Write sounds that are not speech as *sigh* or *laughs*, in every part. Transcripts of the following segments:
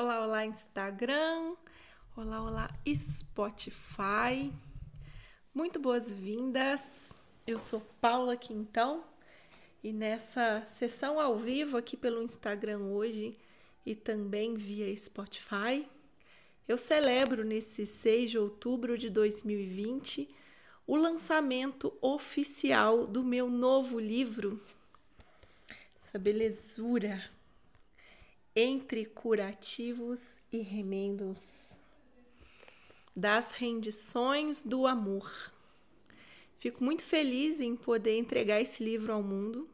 Olá, olá, Instagram. Olá, olá, Spotify. Muito boas-vindas. Eu sou Paula Quintão e nessa sessão ao vivo aqui pelo Instagram hoje e também via Spotify, eu celebro nesse 6 de outubro de 2020 o lançamento oficial do meu novo livro. Essa belezura entre curativos e remendos, das rendições do amor. Fico muito feliz em poder entregar esse livro ao mundo,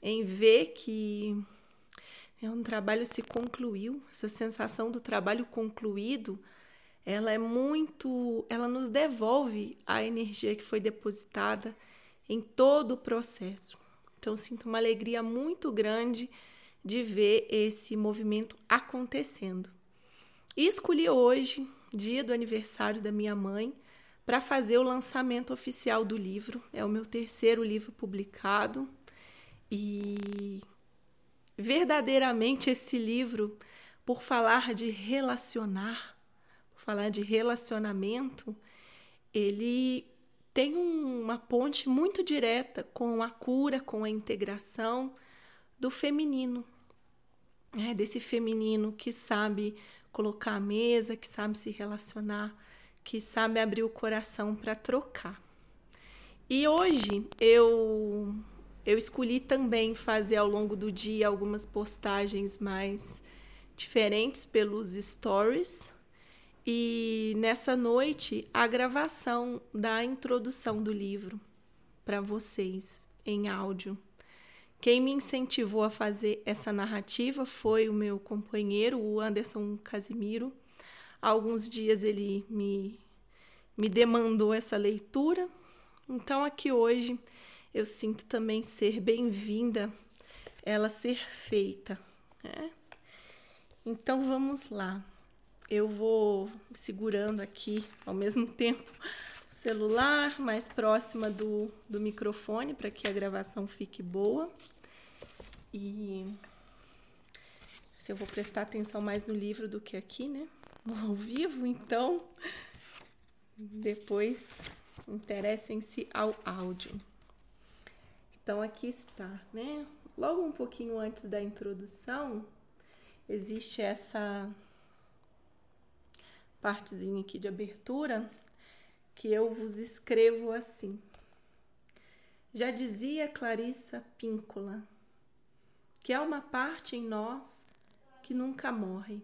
em ver que é um trabalho se concluiu, essa sensação do trabalho concluído, ela é muito, ela nos devolve a energia que foi depositada em todo o processo. Então sinto uma alegria muito grande de ver esse movimento acontecendo. E escolhi hoje, dia do aniversário da minha mãe, para fazer o lançamento oficial do livro. É o meu terceiro livro publicado e verdadeiramente esse livro, por falar de relacionar, por falar de relacionamento, ele tem uma ponte muito direta com a cura, com a integração do feminino, é, desse feminino que sabe colocar a mesa, que sabe se relacionar, que sabe abrir o coração para trocar. E hoje eu eu escolhi também fazer ao longo do dia algumas postagens mais diferentes pelos stories. E nessa noite, a gravação da introdução do livro para vocês em áudio. Quem me incentivou a fazer essa narrativa foi o meu companheiro, o Anderson Casimiro. Há alguns dias ele me, me demandou essa leitura. Então, aqui hoje, eu sinto também ser bem-vinda, ela ser feita. Né? Então, vamos lá. Eu vou segurando aqui ao mesmo *laughs* tempo o celular mais próxima do, do microfone para que a gravação fique boa. E se eu vou prestar atenção mais no livro do que aqui, né? *laughs* Ao vivo, então depois interessem-se ao áudio. Então aqui está, né? Logo um pouquinho antes da introdução, existe essa partezinha aqui de abertura que eu vos escrevo assim. Já dizia Clarissa Píncola, que há uma parte em nós que nunca morre,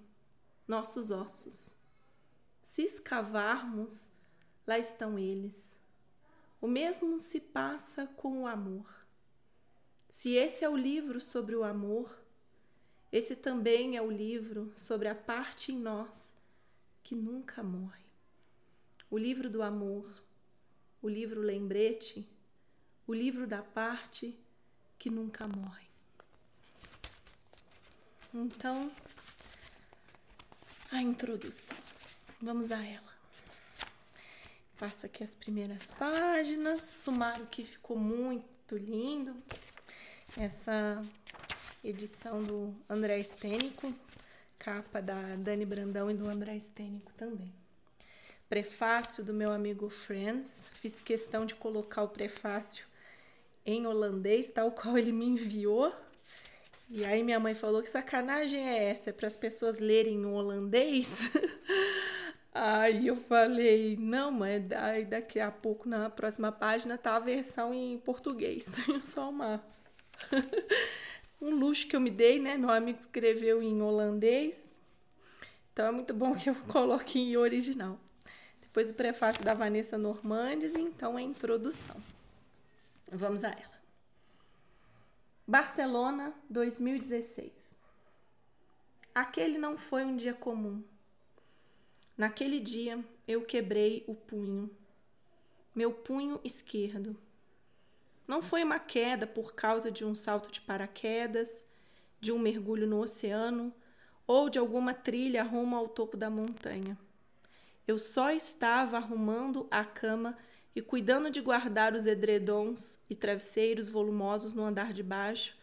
nossos ossos. Se escavarmos, lá estão eles. O mesmo se passa com o amor. Se esse é o livro sobre o amor, esse também é o livro sobre a parte em nós que nunca morre. O livro do amor, o livro lembrete, o livro da parte que nunca morre. Então, a introdução. Vamos a ela. Passo aqui as primeiras páginas, sumário que ficou muito lindo. Essa edição do André Estênico, capa da Dani Brandão e do André Estênico também. Prefácio do meu amigo Friends. Fiz questão de colocar o prefácio em holandês, tal qual ele me enviou e aí minha mãe falou que sacanagem é essa? É para as pessoas lerem em holandês? *laughs* aí eu falei, não, mãe, aí daqui a pouco na próxima página tá a versão em português. *laughs* Só uma *laughs* um luxo que eu me dei, né? Meu amigo escreveu em holandês. Então é muito bom que eu coloque em original. Depois o prefácio da Vanessa Normandes, então a introdução. Vamos a ela. Barcelona, 2016. Aquele não foi um dia comum. Naquele dia eu quebrei o punho, meu punho esquerdo. Não foi uma queda por causa de um salto de paraquedas, de um mergulho no oceano ou de alguma trilha rumo ao topo da montanha. Eu só estava arrumando a cama e cuidando de guardar os edredons e travesseiros volumosos no andar de baixo,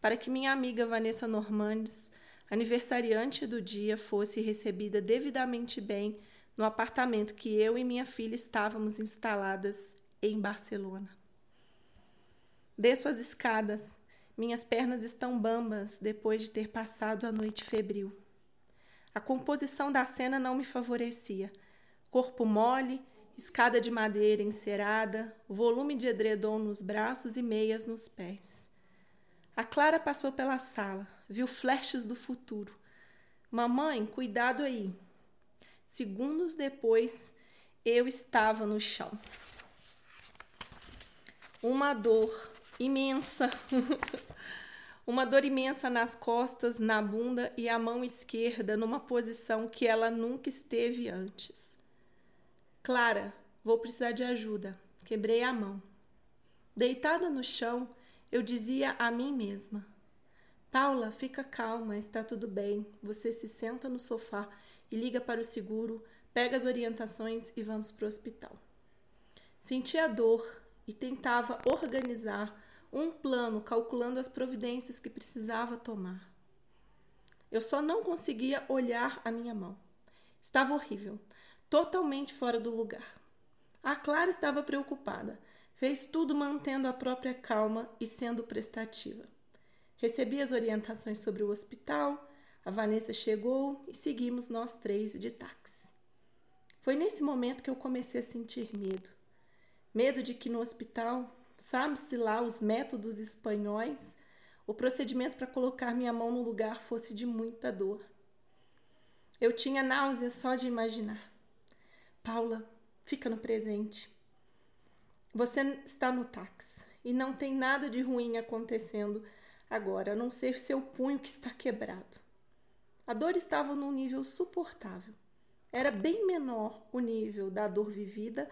para que minha amiga Vanessa Normandes, aniversariante do dia fosse recebida devidamente bem no apartamento que eu e minha filha estávamos instaladas em Barcelona. Desço as escadas. Minhas pernas estão bambas depois de ter passado a noite febril. A composição da cena não me favorecia. Corpo mole, escada de madeira encerada, volume de edredom nos braços e meias nos pés. A Clara passou pela sala, viu flashes do futuro. Mamãe, cuidado aí. Segundos depois, eu estava no chão. Uma dor imensa. *laughs* Uma dor imensa nas costas, na bunda e a mão esquerda numa posição que ela nunca esteve antes. Clara, vou precisar de ajuda. Quebrei a mão. Deitada no chão, eu dizia a mim mesma: Paula, fica calma, está tudo bem. Você se senta no sofá e liga para o seguro, pega as orientações e vamos para o hospital. Sentia dor e tentava organizar um plano calculando as providências que precisava tomar. Eu só não conseguia olhar a minha mão. Estava horrível, totalmente fora do lugar. A Clara estava preocupada Fez tudo mantendo a própria calma e sendo prestativa. Recebi as orientações sobre o hospital, a Vanessa chegou e seguimos nós três de táxi. Foi nesse momento que eu comecei a sentir medo. Medo de que no hospital, sabe-se lá os métodos espanhóis, o procedimento para colocar minha mão no lugar fosse de muita dor. Eu tinha náusea só de imaginar. Paula, fica no presente. Você está no táxi e não tem nada de ruim acontecendo agora, a não ser seu punho que está quebrado. A dor estava num nível suportável. Era bem menor o nível da dor vivida,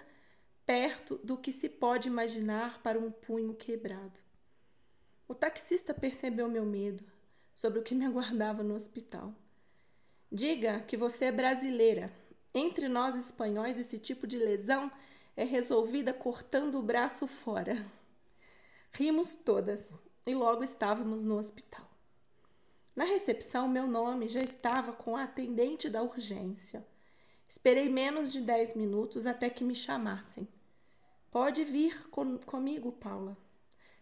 perto do que se pode imaginar para um punho quebrado. O taxista percebeu meu medo sobre o que me *laughs* aguardava no hospital. Diga que você é brasileira. Entre nós espanhóis, esse tipo de lesão é resolvida cortando o braço fora. Rimos todas e logo estávamos no hospital. Na recepção, meu nome já estava com a atendente da urgência. Esperei menos de dez minutos até que me chamassem. Pode vir com, comigo, Paula.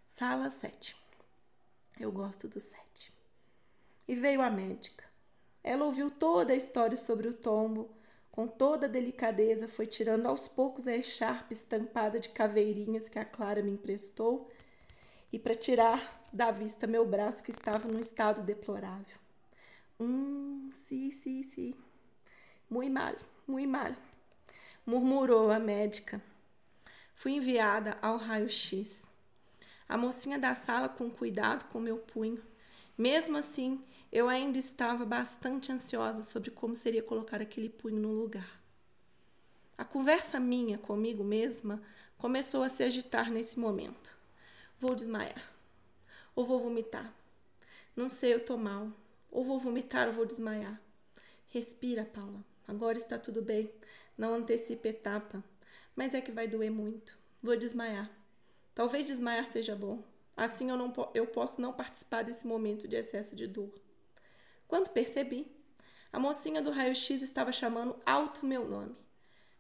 Sala 7. Eu gosto do 7. E veio a médica. Ela ouviu toda a história sobre o tombo, com toda delicadeza, foi tirando aos poucos a echarpe estampada de caveirinhas que a Clara me emprestou e para tirar da vista meu braço que estava num estado deplorável. Hum, sim, sim, sim. Muito mal, muito mal, murmurou a médica. Fui enviada ao raio-x. A mocinha da sala, com cuidado com meu punho. Mesmo assim, eu ainda estava bastante ansiosa sobre como seria colocar aquele punho no lugar. A conversa minha comigo mesma começou a se agitar nesse momento. Vou desmaiar. Ou vou vomitar. Não sei, eu tô mal. Ou vou vomitar ou vou desmaiar. Respira, Paula. Agora está tudo bem. Não antecipe etapa. Mas é que vai doer muito. Vou desmaiar. Talvez desmaiar seja bom. Assim eu, não, eu posso não participar desse momento de excesso de dor. Quando percebi, a mocinha do raio-x estava chamando alto meu nome.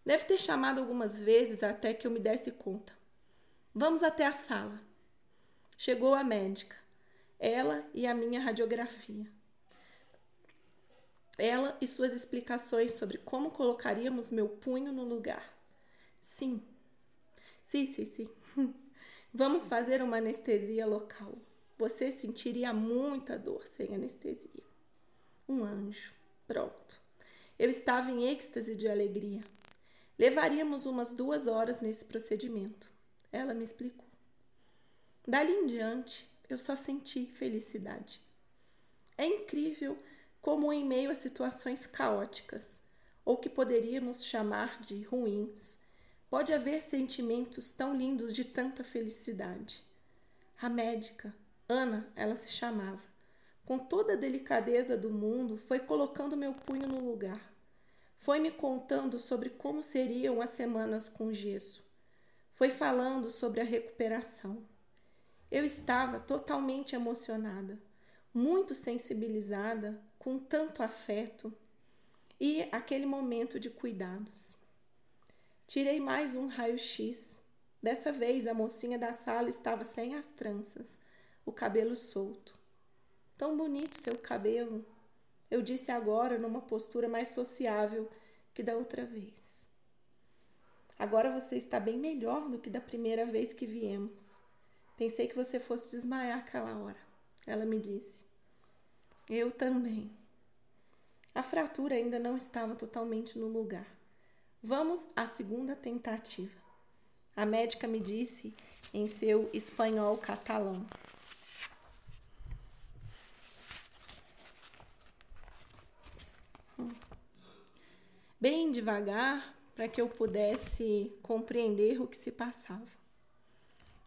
Deve ter chamado algumas vezes até que eu me desse conta. Vamos até a sala. Chegou a médica, ela e a minha radiografia. Ela e suas explicações sobre como colocaríamos meu punho no lugar. Sim, sim, sim, sim. *laughs* Vamos fazer uma anestesia local. Você sentiria muita dor sem anestesia um anjo. Pronto. Eu estava em êxtase de alegria. Levaríamos umas duas horas nesse procedimento. Ela me explicou. Dali em diante, eu só senti felicidade. É incrível como, em meio a situações caóticas, ou que poderíamos chamar de ruins, pode haver sentimentos tão lindos de tanta felicidade. A médica, Ana, ela se chamava, com toda a delicadeza do mundo, foi colocando meu punho no lugar. Foi me contando sobre como seriam as semanas com gesso. Foi falando sobre a recuperação. Eu estava totalmente emocionada, muito sensibilizada com tanto afeto e aquele momento de cuidados. Tirei mais um raio-x. Dessa vez a mocinha da sala estava sem as tranças, o cabelo solto. Tão bonito seu cabelo, eu disse agora numa postura mais sociável que da outra vez. Agora você está bem melhor do que da primeira vez que viemos. Pensei que você fosse desmaiar aquela hora. Ela me disse. Eu também. A fratura ainda não estava totalmente no lugar. Vamos à segunda tentativa. A médica me disse em seu espanhol catalão. Bem devagar, para que eu pudesse compreender o que se passava.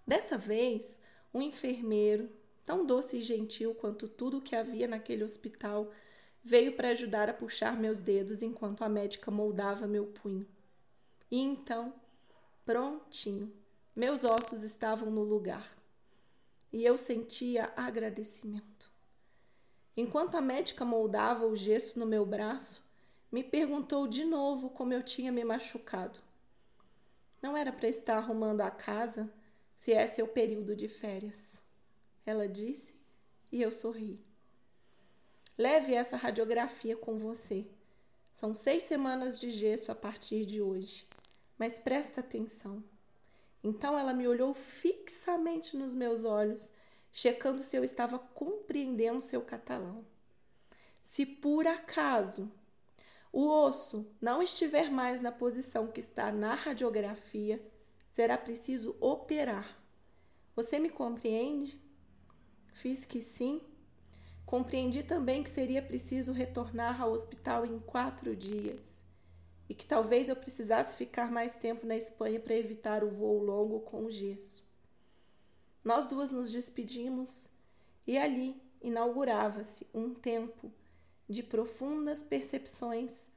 Dessa vez, um enfermeiro, tão doce e gentil quanto tudo o que havia naquele hospital, veio para ajudar a puxar meus dedos enquanto a médica moldava meu punho. E então, prontinho, meus ossos estavam no lugar. E eu sentia agradecimento. Enquanto a médica moldava o gesso no meu braço, me perguntou de novo como eu tinha me machucado. Não era para estar arrumando a casa se é seu período de férias. Ela disse e eu sorri. Leve essa radiografia com você. São seis semanas de gesso a partir de hoje, mas presta atenção. Então ela me olhou fixamente nos meus olhos, checando se eu estava compreendendo seu catalão. Se por acaso o osso não estiver mais na posição que está na radiografia, será preciso operar. Você me compreende? Fiz que sim. Compreendi também que seria preciso retornar ao hospital em quatro dias e que talvez eu precisasse ficar mais tempo na Espanha para evitar o voo longo com o gesso. Nós duas nos despedimos e ali inaugurava-se um tempo de profundas percepções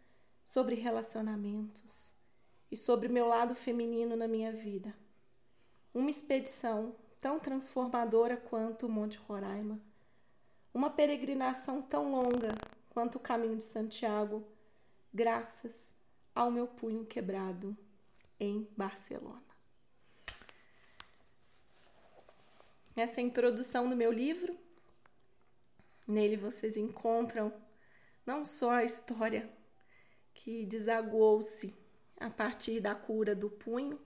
sobre relacionamentos e sobre meu lado feminino na minha vida. Uma expedição tão transformadora quanto o Monte Roraima. Uma peregrinação tão longa quanto o caminho de Santiago, graças ao meu punho quebrado em Barcelona. Essa é a introdução do meu livro. Nele vocês encontram não só a história que desaguou-se a partir da cura do punho,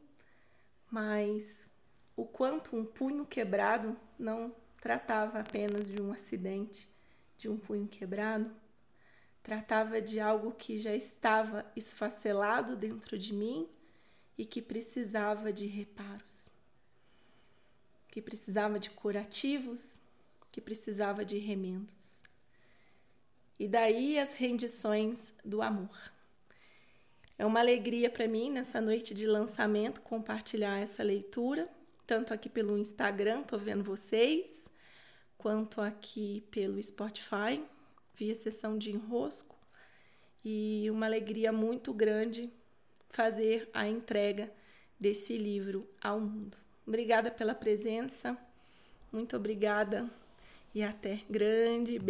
mas o quanto um punho quebrado não tratava apenas de um acidente, de um punho quebrado, tratava de algo que já estava esfacelado dentro de mim e que precisava de reparos, que precisava de curativos, que precisava de remendos. E daí as rendições do amor. É uma alegria para mim nessa noite de lançamento compartilhar essa leitura, tanto aqui pelo Instagram, tô vendo vocês, quanto aqui pelo Spotify, via sessão de enrosco. E uma alegria muito grande fazer a entrega desse livro ao mundo. Obrigada pela presença, muito obrigada e até grande.